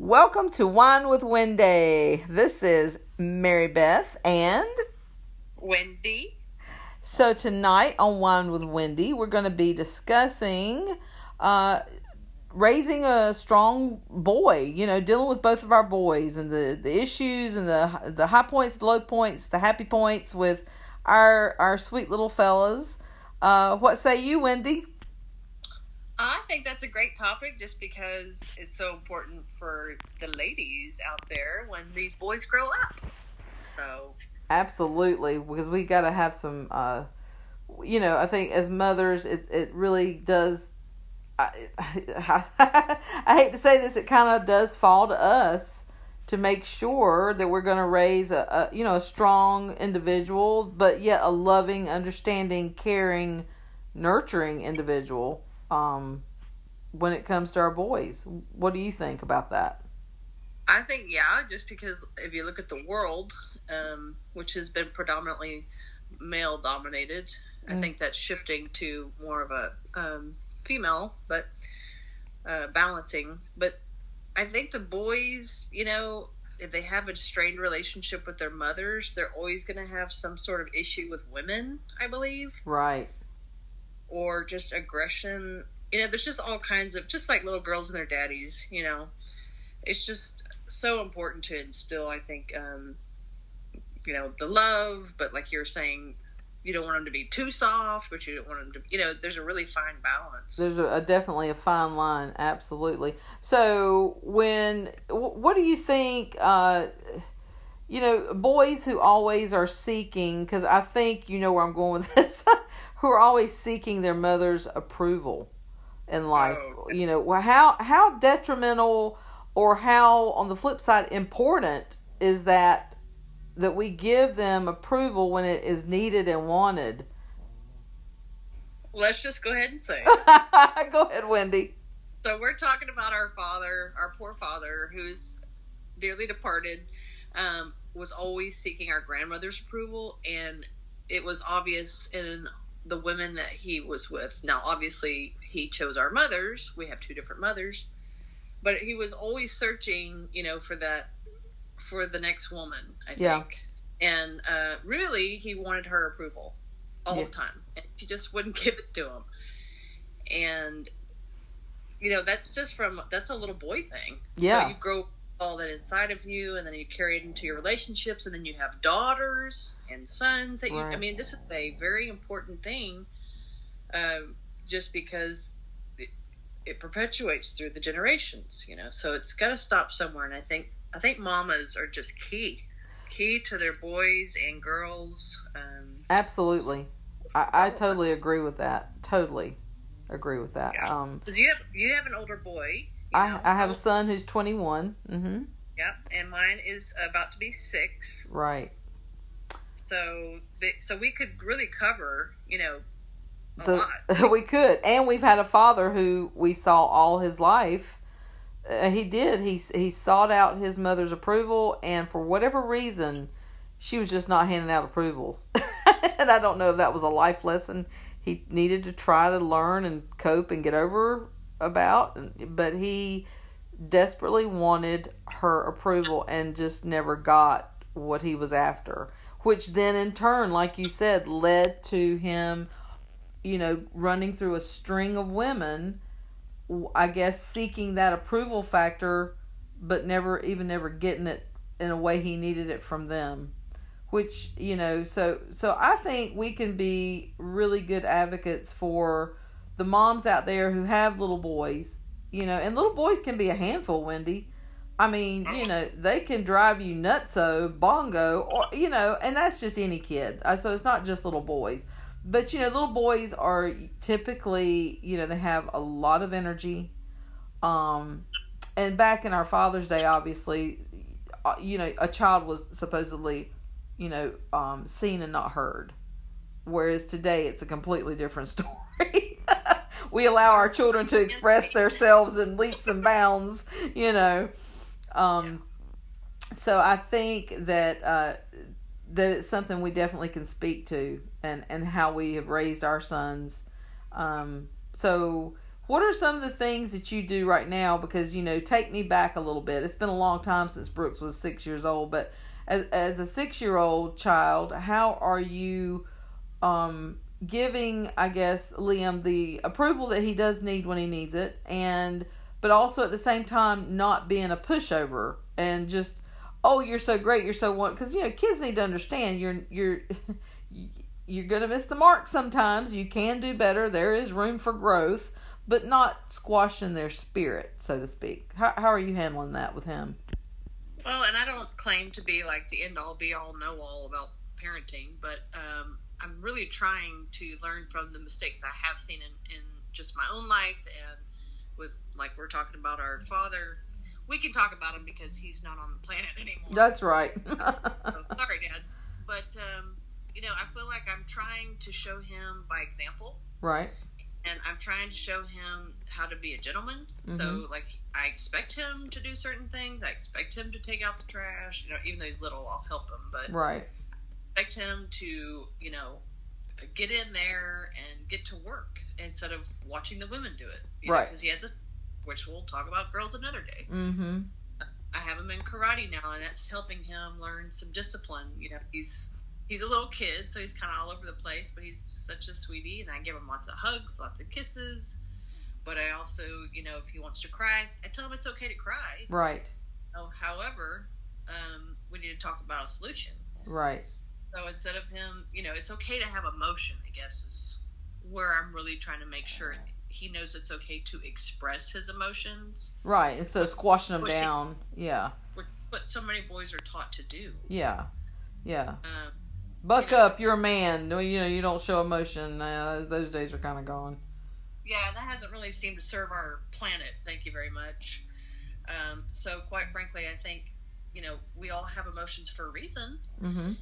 Welcome to Wine with Wendy. This is Mary Beth and Wendy. So tonight on Wine with Wendy, we're going to be discussing uh, raising a strong boy. You know, dealing with both of our boys and the, the issues and the the high points, the low points, the happy points with our our sweet little fellas. Uh, what say you, Wendy? I think that's a great topic just because it's so important for the ladies out there when these boys grow up. So, absolutely, because we got to have some, uh, you know, I think as mothers, it, it really does. I, I, I hate to say this, it kind of does fall to us to make sure that we're going to raise a, a, you know a strong individual but yet a loving understanding caring nurturing individual um, when it comes to our boys. What do you think about that? I think yeah, just because if you look at the world, um, which has been predominantly male dominated, mm. I think that's shifting to more of a um, female, but uh, balancing. But I think the boys, you know, if they have a strained relationship with their mothers, they're always going to have some sort of issue with women. I believe. Right or just aggression. You know, there's just all kinds of just like little girls and their daddies. You know, it's just so important to instill. I think, um, you know, the love, but like you're saying, you don't want them to be too soft, but you don't want them to. You know, there's a really fine balance. There's a, a definitely a fine line, absolutely. So when, what do you think? Uh, you know, boys who always are seeking, because I think you know where I'm going with this who are always seeking their mother's approval in life. Oh. You know, well, how how detrimental or how on the flip side important is that that we give them approval when it is needed and wanted. Let's just go ahead and say. go ahead, Wendy. So we're talking about our father, our poor father, who's dearly departed, um, was always seeking our grandmother's approval, and it was obvious in the women that he was with. Now, obviously, he chose our mothers. We have two different mothers, but he was always searching, you know, for that for the next woman. I think, yeah. and uh, really, he wanted her approval all yeah. the time, and she just wouldn't give it to him. And you know, that's just from that's a little boy thing. Yeah, so you grow all that inside of you and then you carry it into your relationships and then you have daughters and sons that you right. i mean this is a very important thing uh, just because it, it, perpetuates through the generations you know? So it's got to stop somewhere and i think i think mamas are just key key to their boys and girls um, absolutely. I, I totally agree with that. Totally agree with that. Yeah. um because you have you have an older boy I I have a son who's 21. Mm-hmm. Yep, and mine is about to be six. Right. So, so we could really cover, you know, a the, lot. we could, and we've had a father who we saw all his life. Uh, he did. He he sought out his mother's approval, and for whatever reason, she was just not handing out approvals. and I don't know if that was a life lesson he needed to try to learn and cope and get over about, but he desperately wanted her approval and just never got what he was after. Which then, in turn, like you said, led to him, you know, running through a string of women, I guess, seeking that approval factor, but never, even never getting it in a way he needed it from them which you know so so i think we can be really good advocates for the moms out there who have little boys, you know, and little boys can be a handful, Wendy. I mean, you know, they can drive you nutso, bongo, or you know, and that's just any kid. Uh, so it's not just little boys. But you know, little boys are typically, you know, they have a lot of energy. Um and back in our Father's Day, obviously, uh, you know, a child was supposedly, you know, um seen and not heard. Whereas today it's a completely different story we allow our children to express themselves in leaps and bounds, you know. Um, so I think that uh, that it's something we definitely can speak to, and and how we have raised our sons. Um, so what are some of the things that you do right now? Because you know, take me back a little bit. It's been a long time since Brooks was six years old, but as as a six year old child, how are you um, giving, I guess, Liam the approval that he does need when he needs it, and but also at the same time not being a pushover and just oh you're so great you're so one because you know kids need to understand you're you're you're gonna miss the mark sometimes. You can do better. There is room for growth but not squashing their spirit so to speak. How, how are you handling that with him? Well, and I don't claim to be like the end all be all know all about parenting, but um, I'm really trying to learn from the mistakes I have seen in, in just my own life and with like we're talking about our father. We can talk about him because he's not on the planet anymore. that's right So, sorry, Dad. But um, you know, I feel like I'm trying to show him by example right and I'm trying to show him how to be a gentleman. So, like, I expect him to do certain things. I expect him to take out the trash. You know, even though he's little, I'll help him. But right expect him to, you know, get in there and get to work instead of watching the women do it. You Right. Because he has a, which we'll talk about girls another day. mm-hmm I have him in karate now, and that's helping him learn some discipline. You know, he's he's a little kid, so he's kind of all over the place, but he's such a sweetie, and I give him lots of hugs, lots of kisses. But I also, you know, if he wants to cry, I tell him it's okay to cry. right Oh, however, um, we need to talk about a solution. right So instead of him, you know, it's okay to have emotion. I guess is where I'm really trying to make sure he knows it's okay to express his emotions. right instead of squashing them Pushing. down yeah What, what so many boys are taught to do. yeah yeah Um, Buck You know, up, you're a man. You know you don't show emotion. Uh, those, days are kind of gone. yeah, that hasn't really seemed to serve our planet. Thank you very much. Um, so, quite frankly, I think you know we all have emotions for a reason, hmm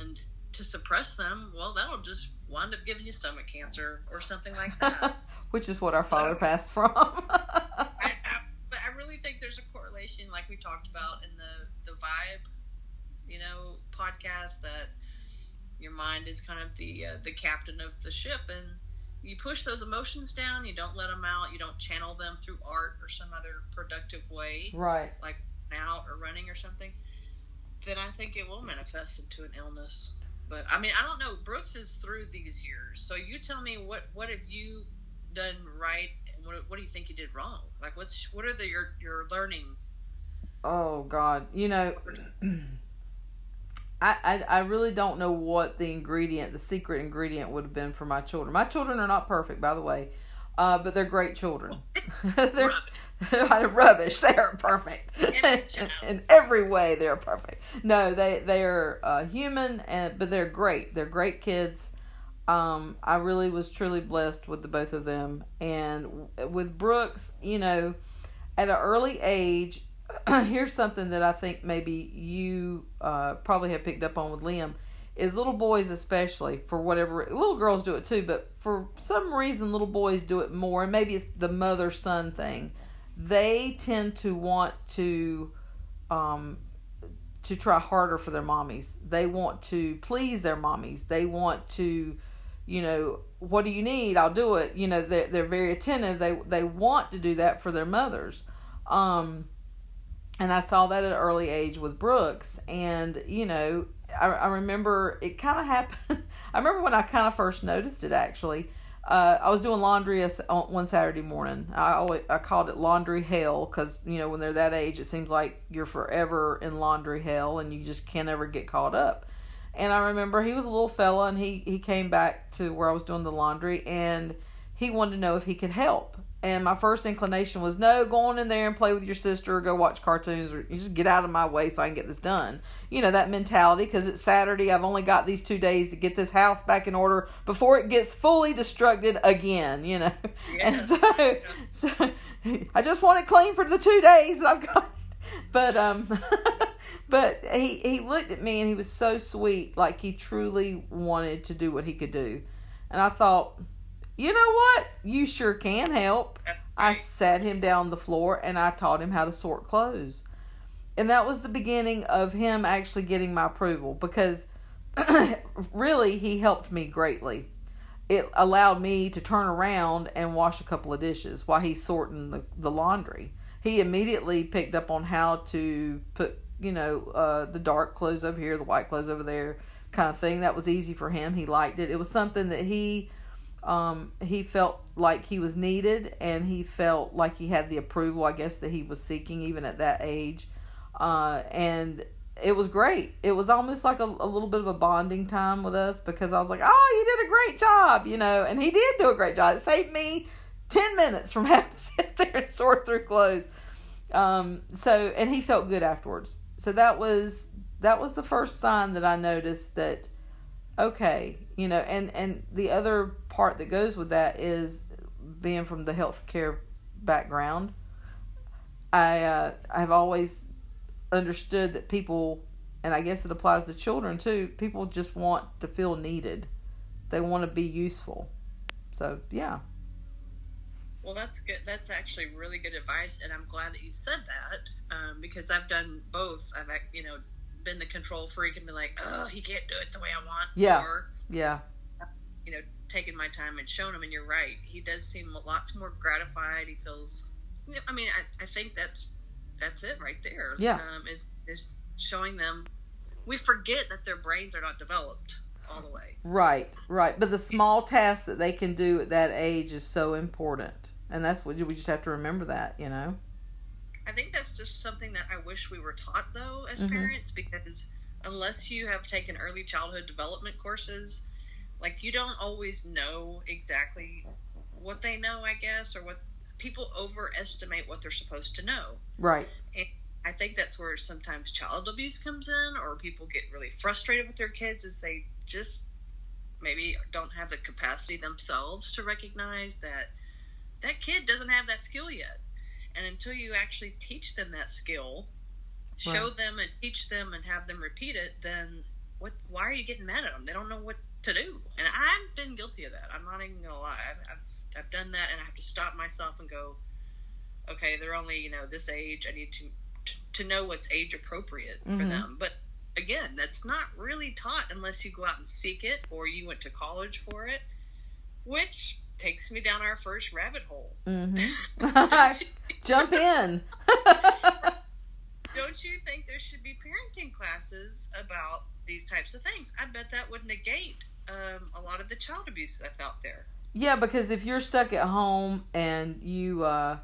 and to suppress them, well, that'll just wind up giving you stomach cancer or something like that. Which is what our father So- passed from. I, I, but I really think there's a correlation, like we talked about in the the vibe, you know, podcast that your mind is kind of the uh, the captain of the ship, and you push those emotions down. You don't let them out. You don't channel them through art or some other productive way, right. like out or running or something. Then I think it will manifest into an illness. But I mean, I don't know. Brooks is through these years, so you tell me what what have you done right, and what what do you think you did wrong? Like, what's what are the your your learning? Oh God, you know, I, I I really don't know what the ingredient, the secret ingredient, would have been for my children. My children are not perfect, by the way, uh, but they're great children. they're they're rubbish. They are perfect in every way. They're perfect. No, they they are uh, human, and but they're great. They're great kids. Um, I really was truly blessed with the both of them, and with Brooks, you know, at an early age, here's something that I think maybe you uh, probably have picked up on with Liam is little boys especially for whatever little girls do it too but for some reason little boys do it more and maybe it's the mother son thing. They tend to want to um to try harder for their mommies. They want to please their mommies. They want to you know what do you need? I'll do it. You know they're, they're very attentive. They they want to do that for their mothers. Um and I saw that at an early age with Brooks. And you know, I, I remember it kind of happened. I remember when I kind of first noticed it. Actually, uh, I was doing laundry on one Saturday morning. I always I called it laundry hell because you know when they're that age, it seems like you're forever in laundry hell, and you just can't ever get caught up. And I remember he was a little fella, and he he came back to where I was doing the laundry, and he wanted to know if he could help. And my first inclination was no, go on in there and play with your sister, or go watch cartoons, or just get out of my way so I can get this done. You know that mentality because it's Saturday. I've only got these two days to get this house back in order before it gets fully destructed again. You know, and so so I just want it clean for the two days that I've got. But um, but he he looked at me and he was so sweet, like he truly wanted to do what he could do, and I thought, you know what, you sure can help. I sat him down on the floor and I taught him how to sort clothes. And that was the beginning of him actually getting my approval because really he helped me greatly. it allowed me to turn around and wash a couple of dishes while he's sorting the, the laundry. He immediately picked up on how to put, you know, uh, the dark clothes over here, the white clothes over there, kind of thing. That was easy for him. He liked it. It was something that he um, he felt like he was needed and he felt like he had the approval, I guess, that he was seeking even at that age. Uh, and it was great. It was almost like a, a little bit of a bonding time with us because I was like, oh, you did a great job, you know, and he did do a great job. It saved me 10 minutes from having to sit there and sort through clothes. Um, so, and he felt good afterwards. So that was, that was the first sign that I noticed that, okay, you know, and, and the other part that goes with that is being from the healthcare background. I, uh, I've always understood that people, and I guess it applies to children too, people just want to feel needed. They want to be useful. So, yeah. Well, that's good. That's actually really good advice, and I'm glad that you said that um, because I've done both. I've, you know, been the control freak and been like, "Oh, he can't do it the way I want." Yeah. Or, yeah. You know, taking my time and showing him. And you're right. He does seem lots more gratified. He feels. I mean, I, I think that's that's it right there. Yeah. Um, is is showing them. We forget that their brains are not developed all the way. Right, right. But the small tasks that they can do at that age is so important, and that's what we just have to remember that, you know. I think that's just something that I wish we were taught though as mm-hmm. parents because unless you have taken early childhood development courses, like you don't always know exactly what they know, I guess, or what people overestimate what they're supposed to know. Right. And I think that's where sometimes child abuse comes in, or people get really frustrated with their kids, is they just maybe don't have the capacity themselves to recognize that that kid doesn't have that skill yet. And until you actually teach them that skill, right. show them and teach them and have them repeat it, then what? Why are you getting mad at them? They don't know what to do. And I've been guilty of that. I'm not even gonna lie. I've, I've I've done that, and I have to stop myself and go, okay, they're only you know this age. I need to to know what's age appropriate for mm-hmm. them. But again, that's not really taught unless you go out and seek it or you went to college for it, which takes me down our first rabbit hole. Mm-hmm. Jump in. don't you think there should be parenting classes about these types of things? I bet that would negate um, a lot of the child abuse that's out there. Yeah, because if you're stuck at home and you uh,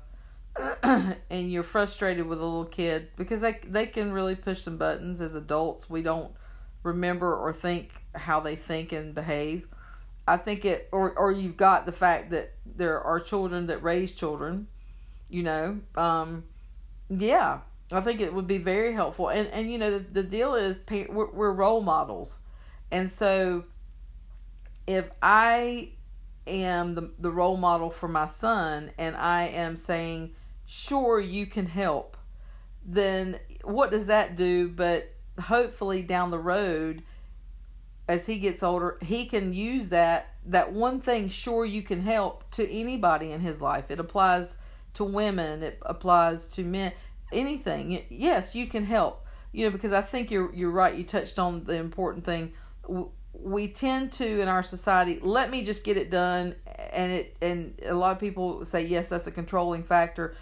and you're frustrated with a little kid, because they they can really push some buttons. As adults, we don't remember or think how they think and behave. I think it, or or you've got the fact that there are children that raise children. You know, um, yeah, I think it would be very helpful. And and you know the, the deal is we're, we're role models, and so if I am the, the role model for my son and I am saying, sure, you can help, then what does that do? But hopefully down the road, as he gets older, he can use that that one thing, sure, you can help to anybody in his life. It applies to women, it applies to men, anything. Yes, you can help. You know, because I think you're you're right. You touched on the important thing we tend to in our society let me just get it done and it and a lot of people say yes that's a controlling factor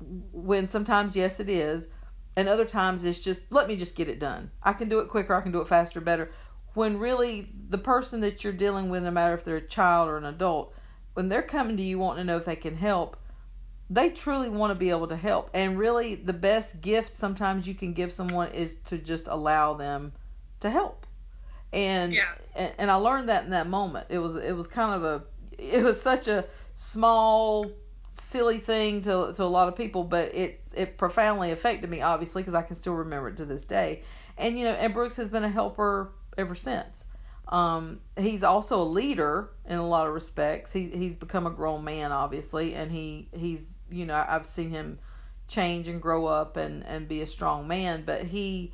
when sometimes yes it is and other times it's just let me just get it done i can do it quicker i can do it faster better when really the person that you're dealing with no matter if they're a child or an adult when they're coming to you wanting to know if they can help they truly want to be able to help and really the best gift sometimes you can give someone is to just allow them to help and, yeah. and and I learned that in that moment. It was it was kind of a it was such a small silly thing to to a lot of people, but it it profoundly affected me obviously because I can still remember it to this day. And you know, and Brooks has been a helper ever since. Um, he's also a leader in a lot of respects. He he's become a grown man obviously, and he he's you know I've seen him change and grow up and and be a strong man, but he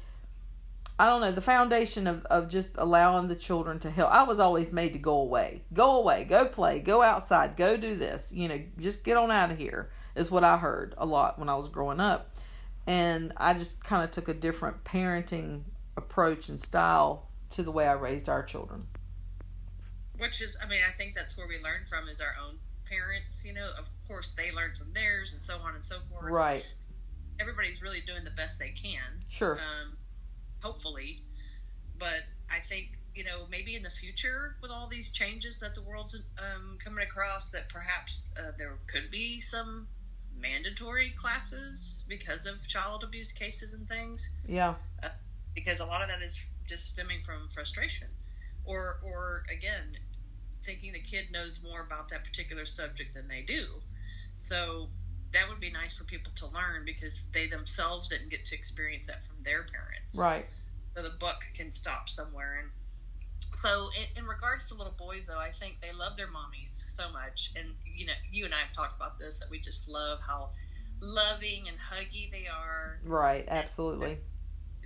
I don't know, the foundation of, of just allowing the children to help. I was always made to go away. Go away, go play, go outside, go do this. You know, just get on out of here, is what I heard a lot when I was growing up. And I just kind of took a different parenting approach and style to the way I raised our children. which is, I mean, I think that's where we learn from is our own parents. You know, of course, they learn from theirs, and so on and so forth. Right. Everybody's really doing the best they can. Sure. Um, hopefully, but I think you know maybe in the future with all these changes that the world's um, coming across, that perhaps uh, there could be some mandatory classes because of child abuse cases and things. Yeah. Uh, because a lot of that is just stemming from frustration, or or again, thinking the kid knows more about that particular subject than they do. So that would be nice for people to learn because they themselves didn't get to experience that from their parents. Right. So the buck can stop somewhere. And so, in, in regards to little boys, though, I think they love their mommies so much. And you know, you and I have talked about this that we just love how loving and huggy they are. Right. Absolutely.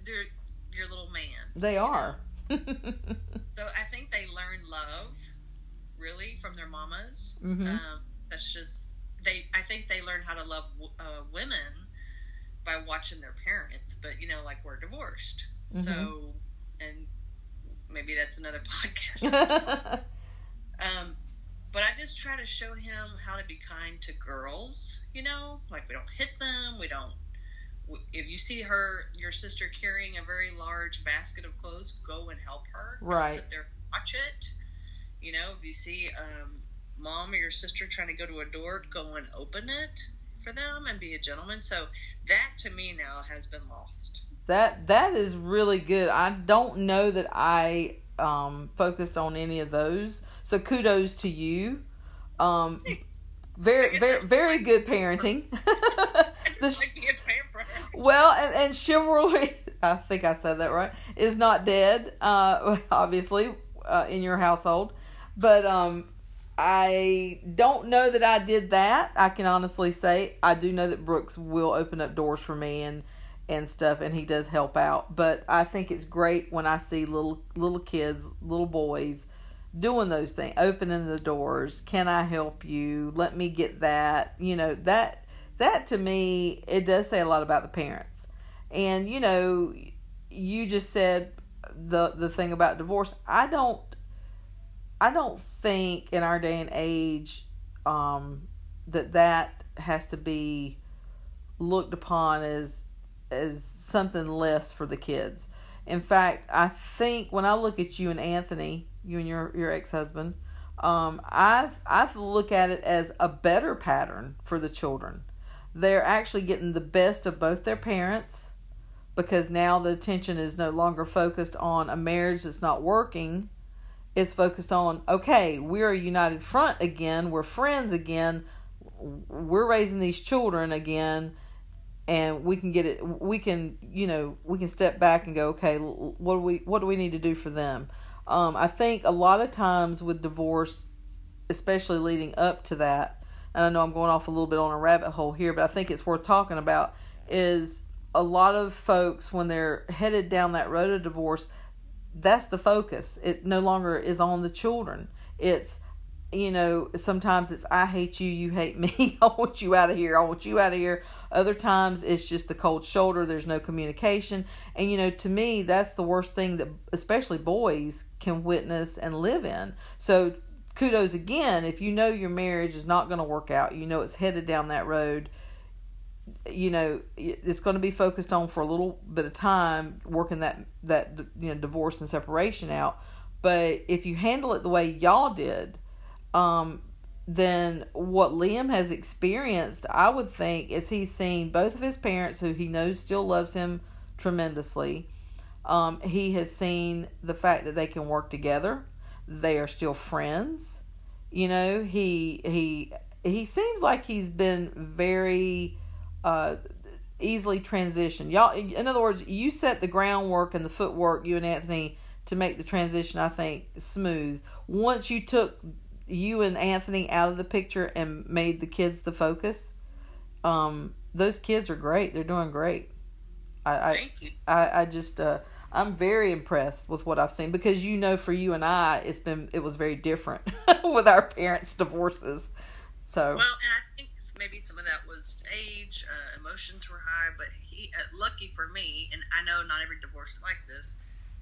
They're your little man. They are. so I think they learn love really from their mamas. Mhm. Um, that's just they. I think they learn how to love uh, women by watching their parents. But you know, like we're divorced, Mm-hmm. so and maybe that's another podcast. um, but I just try to show him how to be kind to girls. You know, like we don't hit them. We don't. If you see her, your sister carrying a very large basket of clothes, go and help her. Don't Right. Sit there, watch it. You know, if you see um, mom or your sister trying to go to a door, go and open it for them and be a gentleman. So that to me now has been lost. That that is really good. I don't know that I um focused on any of those. So kudos to you. Um very very very good parenting. The sh- like being pampered. well, and, and chivalry, I think I said that right, is not dead, uh, obviously, uh, in your household. But um, I don't know that I did that. I can honestly say I do know that Brooks will open up doors for me and and stuff, and he does help out. But I think it's great when I see little little kids, little boys doing those things, opening the doors. Can I help you? Let me get that. You know that that to me it does say a lot about the parents. And you know, you just said the the thing about divorce. I don't I don't think in our day and age um, that that has to be looked upon as as something less for the kids. In fact, I think when I look at you and Anthony, you and your your ex husband, um, I I look at it as a better pattern for the children. They're actually getting the best of both their parents because now the attention is no longer focused on a marriage that's not working. It's focused on okay, we're a united front again. We're friends again. We're raising these children again and we can get it we can you know we can step back and go okay what do we what do we need to do for them um, i think a lot of times with divorce especially leading up to that and i know i'm going off a little bit on a rabbit hole here but i think it's worth talking about is a lot of folks when they're headed down that road of divorce that's the focus it no longer is on the children it's you know, sometimes it's I hate you, you hate me. I want you out of here. I want you out of here. Other times it's just the cold shoulder. There's no communication. And you know, to me, that's the worst thing that especially boys can witness and live in. So kudos again if you know your marriage is not going to work out. You know it's headed down that road. You know, it's going to be focused on for a little bit of time working that that you know divorce and separation out. But if you handle it the way y'all did, um, then what Liam has experienced, I would think, is he's seen both of his parents, who he knows still loves him tremendously. Um, he has seen the fact that they can work together. They are still friends. You know, he he he seems like he's been very uh, easily transition. Y'all, in other words, you set the groundwork and the footwork, you and Anthony, to make the transition. I think smooth. Once you took you and Anthony out of the picture and made the kids the focus, um, those kids are great. They're doing great. I I, Thank you. I, I just uh, I'm very impressed with what I've seen because you know for you and I it's been it was very different with our parents' divorces. So Well, and I think maybe some of that was age, uh, emotions were high, but he, uh, lucky for me, and I know not every divorce is like this,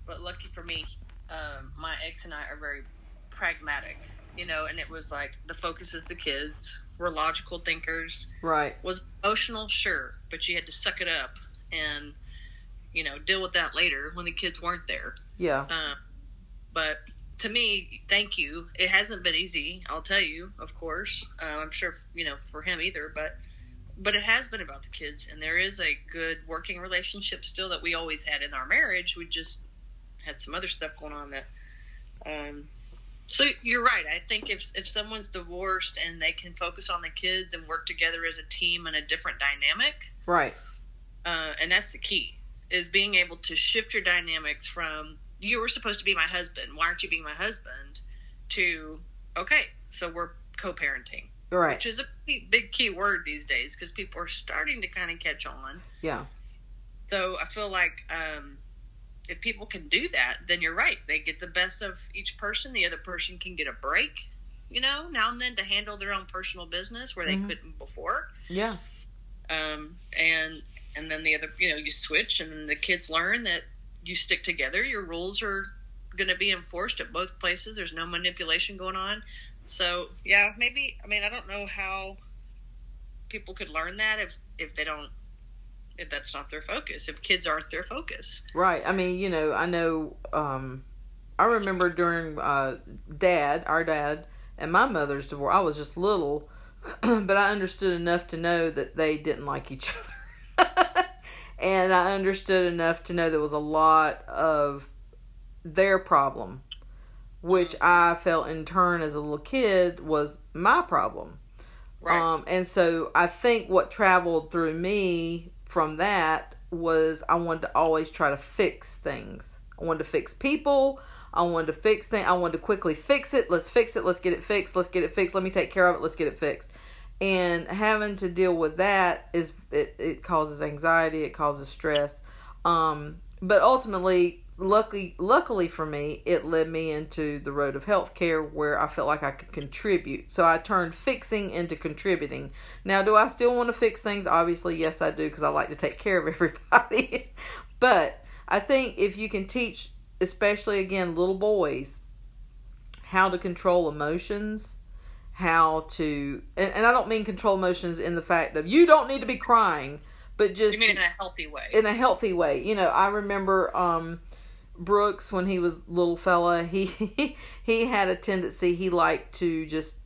but lucky for me, um, my ex and I are very pragmatic, you know, and it was like the focus is the kids. We're logical thinkers. Right. Was emotional, sure, but you had to suck it up and you know deal with that later when the kids weren't there. Yeah. Uh, but to me, thank you. It hasn't been easy, I'll tell you. Of course, uh, I'm sure you know for him either, but but it has been about the kids, and there is a good working relationship still that we always had in our marriage. We just had some other stuff going on that. Um, so you're right. I think if if someone's divorced and they can focus on the kids and work together as a team in a different dynamic, Right. uh, and that's the key is being able to shift your dynamics from you were supposed to be my husband why aren't you being my husband to okay so we're co-parenting Right. which is a big key word these days because people are starting to kind of catch on Yeah. so i feel like um, if people can do that then you're right they get the best of each person the other person can get a break you know now and then to handle their own personal business where they Mhm. couldn't before Yeah. um, and and then the other you know you switch and then the kids learn that you stick together your rules are going to be enforced at both places there's no manipulation going on so yeah maybe i mean i don't know how people could learn that if if they don't if that's not their focus if kids aren't their focus Right. I mean, you know, I know. Um, I remember during uh, dad, our dad, and my mother's divorce. I was just little, but I understood enough to know that they didn't like each other, and I understood enough to know there was a lot of their problem, which I felt in turn as a little kid was my problem. right Um, and so I think what traveled through me from that was I wanted to always try to fix things. I wanted to fix people. I wanted to fix things. I wanted to quickly fix it. Let's fix it. Let's get it fixed. Let's get it fixed. Let me take care of it. Let's get it fixed. And having to deal with that is it, it causes anxiety. It causes stress. Um, but ultimately, luckily, luckily for me, it led me into the road of healthcare where I felt like I could contribute. So I turned fixing into contributing. Now, do I still want to fix things? Obviously, yes, I do because I like to take care of everybody. but I think if you can teach, especially again, little boys, how to control emotions, how to, and, and I don't mean control emotions in the fact of you don't need to be crying, but just you mean in a healthy way in a healthy way. You know, I remember um Brooks when he was little fella, he he had a tendency he liked to just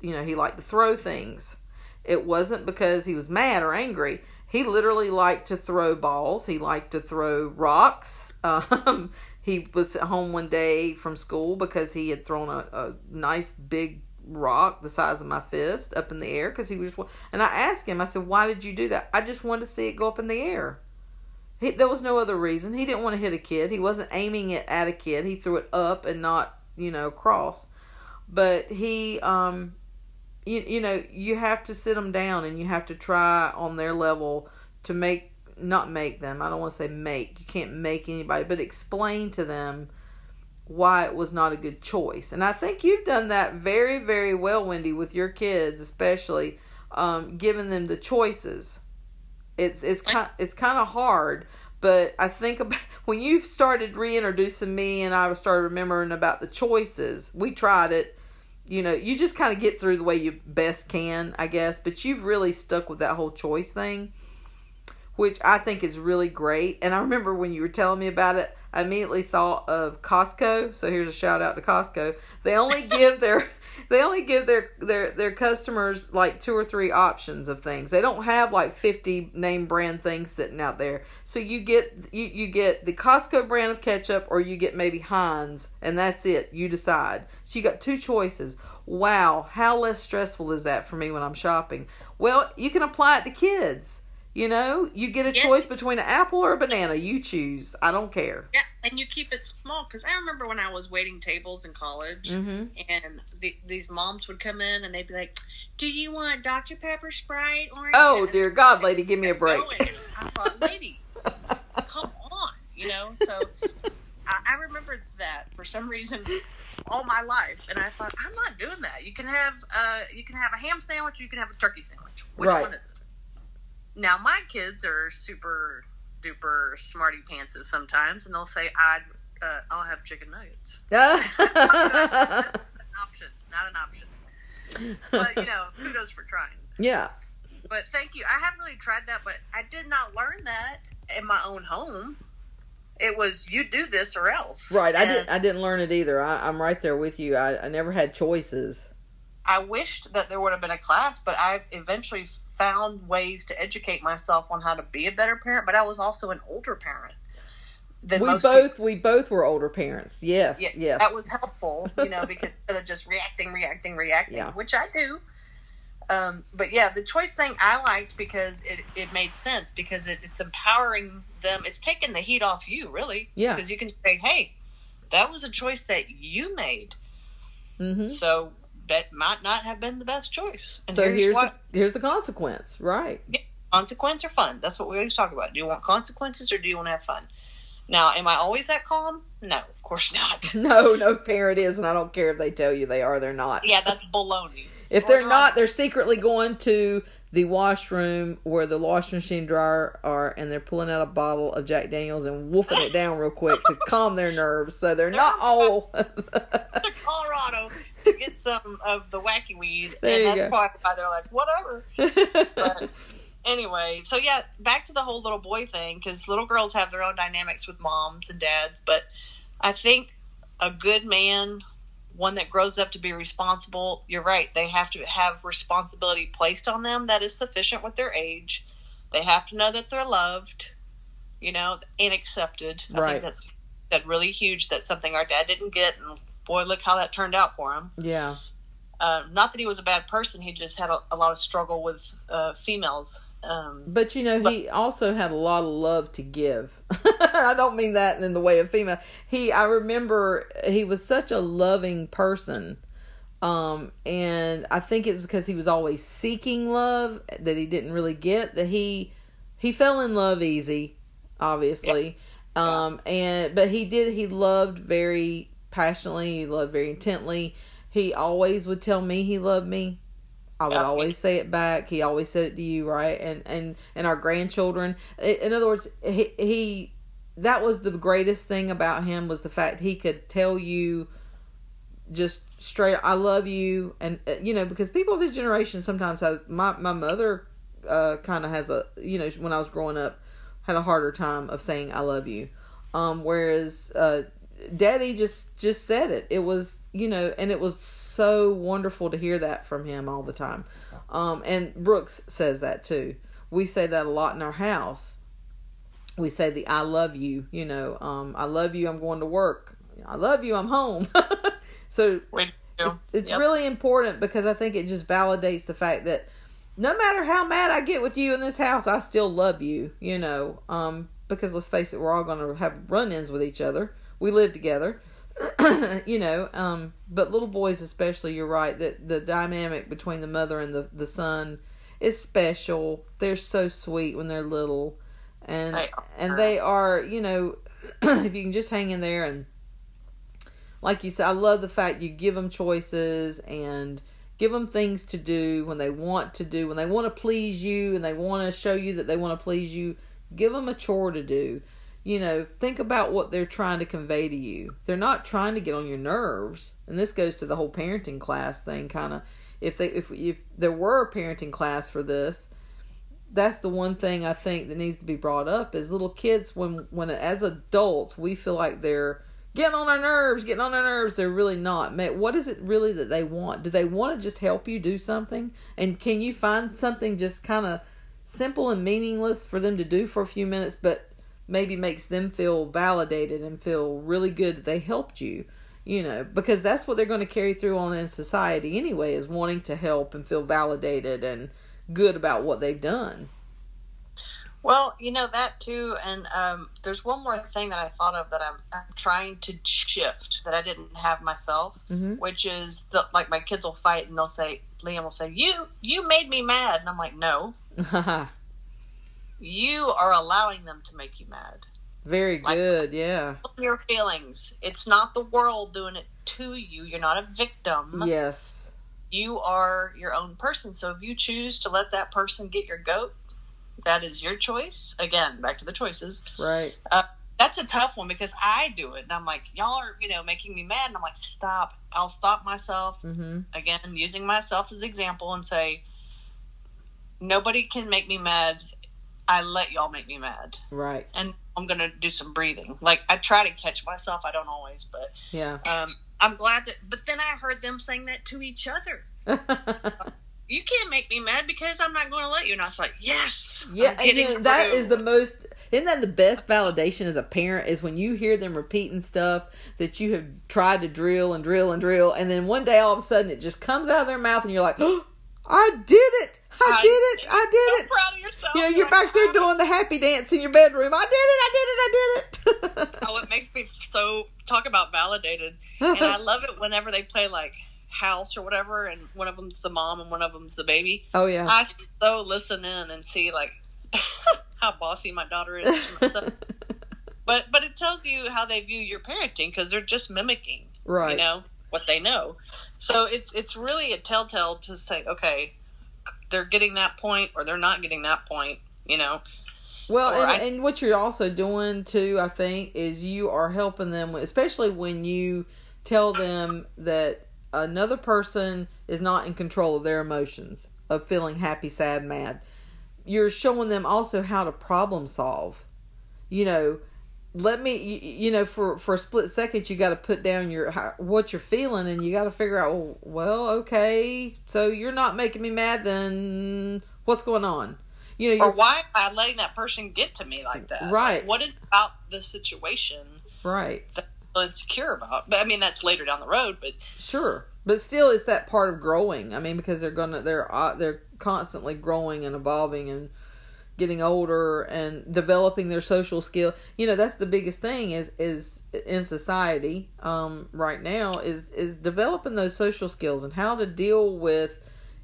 you know, he liked to throw things. It wasn't because he was mad or angry. He literally liked to throw balls. He liked to throw rocks. Um, he was at home one day from school because he had thrown a, a nice big rock the size of my fist up in the air because he was and I asked him I said why did you do that? I just wanted to see it go up in the air. He, there was no other reason. He didn't want to hit a kid. He wasn't aiming it at a kid. He threw it up and not you know across. But he um you, you know you have to sit them down and you have to try on their level to make not make them. I don't want to say make. You can't make anybody but explain to them why it was not a good choice. And i think you've done that very very well wendy with your kids especially um, giving them the choices. It's it's kind it's kind of hard but i think about when you started reintroducing me and i started remembering about the choices we tried it. You know you just kind of get through the way you best can i guess but you've really stuck with that whole choice thing which i think is really great. And i remember when you were telling me about it i immediately thought of costco. So here's a shout out to costco. They only give their they only give their their their customers like two or three options of things. They don't have like 50 name brand things sitting out there. So you get you, you get the costco brand of ketchup or you get maybe heinz and that's it. You decide. So you got two choices. Wow how less stressful is that for me when i'm shopping? Well you can apply it to kids you know you get a Yes. choice between an apple or a banana you choose i don't care yeah and you keep it small because i remember when i was waiting tables in college mm-hmm and the, these moms would come in and they'd be like, "Do you want Dr Pepper, Sprite, orange?" oh And dear god lady give me a break. I thought, "Lady, come on," you know. So I, I remembered that for some reason all my life, and I thought, "I'm not doing that. You can have uh, you can have a ham sandwich, or you can have a turkey sandwich. Which Right. one is it?" Now my kids are super duper smarty pantses sometimes, and they'll say, "I'd uh, I'll have chicken nuggets." option. Not an option. But you know, kudos for trying. Yeah. But thank you. I haven't really tried that, but I did not learn that in my own home. It was you do this or else. Right. I didn't. I didn't learn it either. I, I'm right there with you. I, I never had choices. I wished that there would have been a class, but I eventually found ways to educate myself on how to be a better parent. But I was also an older parent. Than We most both. We both were older parents. Yes. Yeah, yes. that was helpful, you know, because instead of just reacting, reacting, reacting, Yeah. which I do. Um, but yeah, the choice thing I liked because it, it made sense because it, it's empowering them. It's taking the heat off you, really. Yeah. Because you can say, hey, that was a choice that you made. hmm So that might not have been the best choice. And So here's what the, here's the consequence. Right. consequence or fun. That's what we always talk about. Do you want consequences or do you want to have fun? Now, am I always that calm? No, of course not. No, no parent is, and I don't care if they tell you they are. They're not. yeah, that's baloney. If Or they're they're not, they're secretly going to the washroom where the washing machine dryer are, and they're pulling out a bottle of Jack Daniels and wolfing it down real quick to calm their nerves. So they're not all. Colorado to get some of the wacky weed, There and that's go. why why they're like, whatever. But anyway, so yeah, back to the whole little boy thing because little girls have their own dynamics with moms and dads, but I think a good man, one that grows up to be responsible, you're right, they have to have responsibility placed on them that is sufficient with their age. They have to know that they're loved, you know, and accepted. I Right. think that's that really huge. That's something our dad didn't get, and boy, look how that turned out for him. yeah. Uh, not that he was a bad person; he just had a, a lot of struggle with uh, females. Um, But you know, he also had a lot of love to give. I don't mean that in the way of female. He, I remember, he was such a loving person, um, and I think it's because he was always seeking love that he didn't really get. That he he fell in love easy, obviously, um, and but he did. He loved very passionately. He loved very intently. He always would tell me he loved me. I would always say it back. He always said it to you, right? And and and our grandchildren. In other words, he he that was the greatest thing about him was the fact he could tell you just straight I love you and uh, you know because people of his generation sometimes have my my mother uh kind of has a you know when I was growing up had a harder time of saying I love you um whereas uh daddy just just said it it was you know and it was so wonderful to hear that from him all the time um and Brooks says that too we say that a lot in our house we say the I love you, you know, um, I love you, I'm going to work. I love you, I'm home. so it's Yep. really important because I think it just validates the fact that no matter how mad I get with you in this house, I still love you, you know. Um, because let's face it, we're all going to have run ins with each other. We live together, you know. Um, but little boys, especially, you're right that the dynamic between the mother and the, the son is special. They're so sweet when they're little. And They and they are, you know, if you can just hang in there and like you said, I love the fact you give them choices and give them things to do when they want to do, when they want to please you and they want to show you that they want to please you. Give them a chore to do. You know, think about what they're trying to convey to you. They're not trying to get on your nerves, and this goes to the whole parenting class thing. Kind of, if they if if there were a parenting class for this, that's the one thing I think that needs to be brought up is little kids when when as adults we feel like they're getting on our nerves, getting on our nerves. They're really not. What is it really that they want? Do they want to just help you do something? And can you find something just kind of simple and meaningless for them to do for a few minutes, but maybe makes them feel validated and feel really good that they helped you? You know, because that's what they're going to carry through on in society anyway, is wanting to help and feel validated and good about what they've done. Well, you know that too, and um, there's one more thing that I thought of that I'm, I'm trying to shift that I didn't have myself, Mhm. which is the, like my kids will fight and they'll say, Liam will say, "You, you made me mad," and I'm like, "No, you are allowing them to make you mad. Very Like- good, yeah. Your feelings. It's not the world doing it to you. You're not a victim. Yes. You are your own person. So if you choose to let that person get your goat, that is your choice. Again, back to the choices." Right. that's a tough one because I do it, and I'm like, y'all are, you know, making me mad, and I'm like, stop. I'll stop myself Mm-hmm. again, using myself as example, and say, nobody can make me mad. I let y'all make me mad, Right. and I'm gonna do some breathing. Like I try to catch myself. I don't always, but Yeah. um, I'm glad that. But then I heard them saying that to each other. You can't make me mad because I'm not going to let you. And I was like, yes, yeah, I'm and you know, that is the most. Isn't that the best validation as a parent? Is when you hear them repeating stuff that you have tried to drill and drill and drill, and then one day all of a sudden it just comes out of their mouth, and you're like, oh, "I did it! I, did it! I So did it!" proud of yourself. You know, you're back there doing the happy dance in your bedroom. I did it! I did it! I did it! Oh, it makes me so talk about validated, and I love it whenever they play like house or whatever, and one of them's the mom and one of them's the baby. oh yeah. I so listen in and see like how bossy my daughter is. to my son. but but it tells you how they view your parenting because they're just mimicking, right. you know, what they know. So it's it's really a telltale to say, okay, they're getting that point or they're not getting that point, you know. Well, and, I- and what you're also doing too, I think, is you are helping them, especially when you tell them that another person is not in control of their emotions, of feeling happy, sad, mad. You're showing them also how to problem solve. You know, let me, you, you know, for for a split second, you got to put down your how, what you're feeling, and you got to figure out, well, well, okay, so you're not making me mad, then what's going on? You know, Or why am I letting that person get to me like that? Right. Like, what is about the situation right. that I'm insecure about? But I mean, that's later down the road. But Sure, but still, it's that part of growing. I mean, because they're gonna they're uh, they're constantly growing and evolving and getting older and developing their social skill. You know, that's the biggest thing is is in society um, right now is is developing those social skills and how to deal with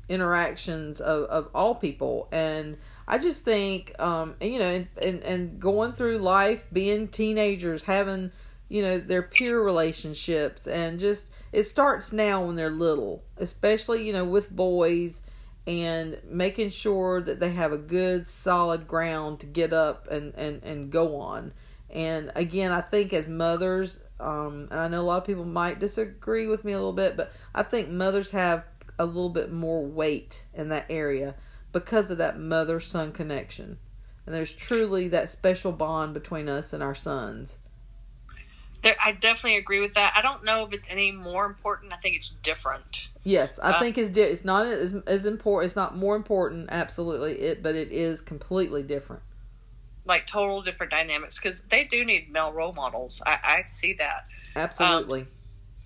interactions of, of all people and I just think, um, and, you know, and, and and going through life, being teenagers, having, you know, their peer relationships, and just it starts now when they're little, especially you know with boys, and making sure that they have a good solid ground to get up and and and go on. And again, I think as mothers, um, and I know a lot of people might disagree with me a little bit, but I think mothers have a little bit more weight in that area because of that mother son connection. And there's truly that special bond between us and our sons. There, I definitely agree with that. I don't know if it's any more important. I think it's different. Yes, I Uh, think it's di- it's not as as important. It's not more important, absolutely. It, but it is completely different. Like total different dynamics because they do need male role models. I, I see that. Absolutely.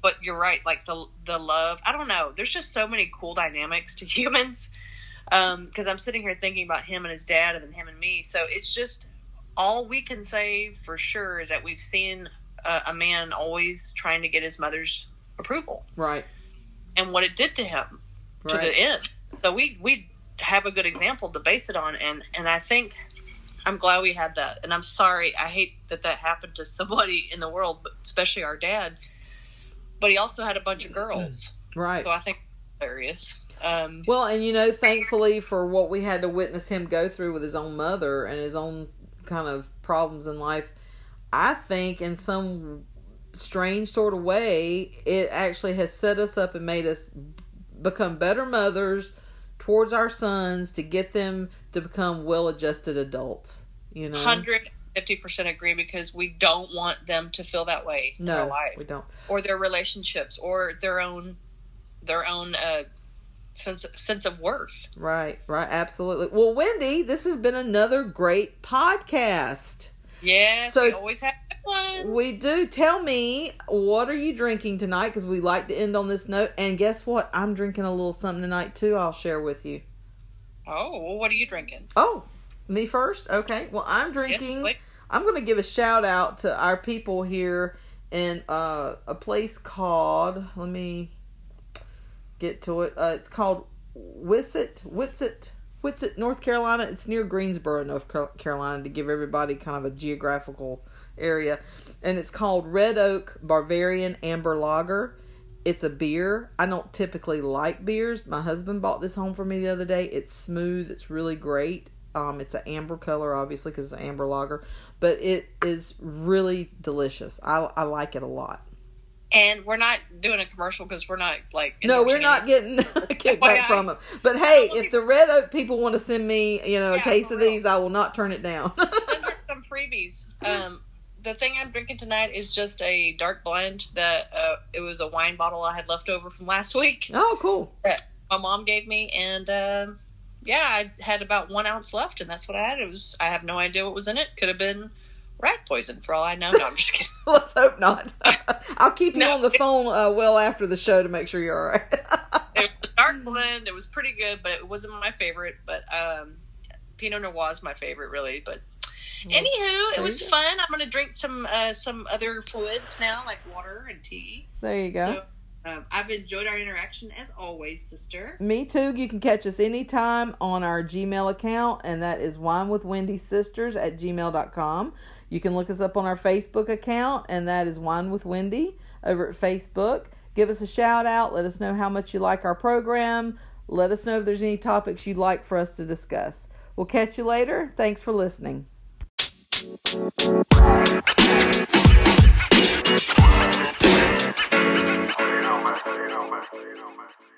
But you're right. Like the the love. I don't know. There's just so many cool dynamics to humans. Because I'm sitting here thinking about him and his dad, and then him and me. So it's just all we can say for sure is that we've seen a, a man always trying to get his mother's approval, right. and what it did to him to the end. So we we have a good example to base it on, and and I think I'm glad we had that. And I'm sorry, I hate that that happened to somebody in the world, but especially our dad. But he also had a bunch of girls, Right. so I think hilarious. Um, Well, and you know, thankfully for what we had to witness him go through with his own mother and his own kind of problems in life, I think in some strange sort of way, it actually has set us up and made us become better mothers towards our sons to get them to become well-adjusted adults. You know, hundred fifty percent agree because we don't want them to feel that way in their life we don't. or their relationships or their own their own uh, sense sense of worth. Right, right, absolutely. Well, Wendy, this has been another great podcast. Yes, So- we always have ones. We do. Tell me, what are you drinking tonight? Because we like to end on this note. And guess what? I'm drinking a little something tonight too. I'll share with you. Oh, well, what are you drinking? Oh, me first. Okay. Well, I'm drinking. Blake? I'm going to give a shout out to our people here in uh, a place called. Let me get to it. Uh, it's called Wissett, Whitsett, it, North Carolina. It's near Greensboro, North Carolina, to give everybody kind of a geographical area. And it's called Red Oak Bavarian Amber Lager. It's a beer. I don't typically like beers. My husband bought this home for me the other day. It's smooth. It's really great. Um, it's an amber color, obviously, because it's an amber lager, but it is really delicious. I, I like it a lot. And we're not doing a commercial because we're not like. No, we're not getting a kickback from them. But hey, if the Red Oak people want to send me, you know, a case of real. these, I will not turn it down. Some freebies. Um, the thing I'm drinking tonight is just a dark blend that uh, it was a wine bottle I had left over from last week oh, cool. that my mom gave me, and um, yeah, I had about one ounce left, and that's what I had. It was I have no idea what was in it. Could have been rat poison for all I know. No, I'm just kidding. Let's hope not. I'll keep you No. on the phone uh, well after the show to make sure you're all right. It was dark blend. It was pretty good, but it wasn't my favorite. But um, Pinot Noir is my favorite, really. But anywho, it was fun. I'm gonna drink some uh, some other fluids now, like water and tea. there you go. So um, I've enjoyed our interaction as always, sister. Me too. You can catch us anytime on our Gmail account, and that is wine with Wendy Sisters at gmail.com. You can look us up on our Facebook account, and that is wine with Wendy over at Facebook. Give us a shout out. Let us know how much you like our program. Let us know if there's any topics you'd like for us to discuss. We'll catch you later. Thanks for listening. You. You. You.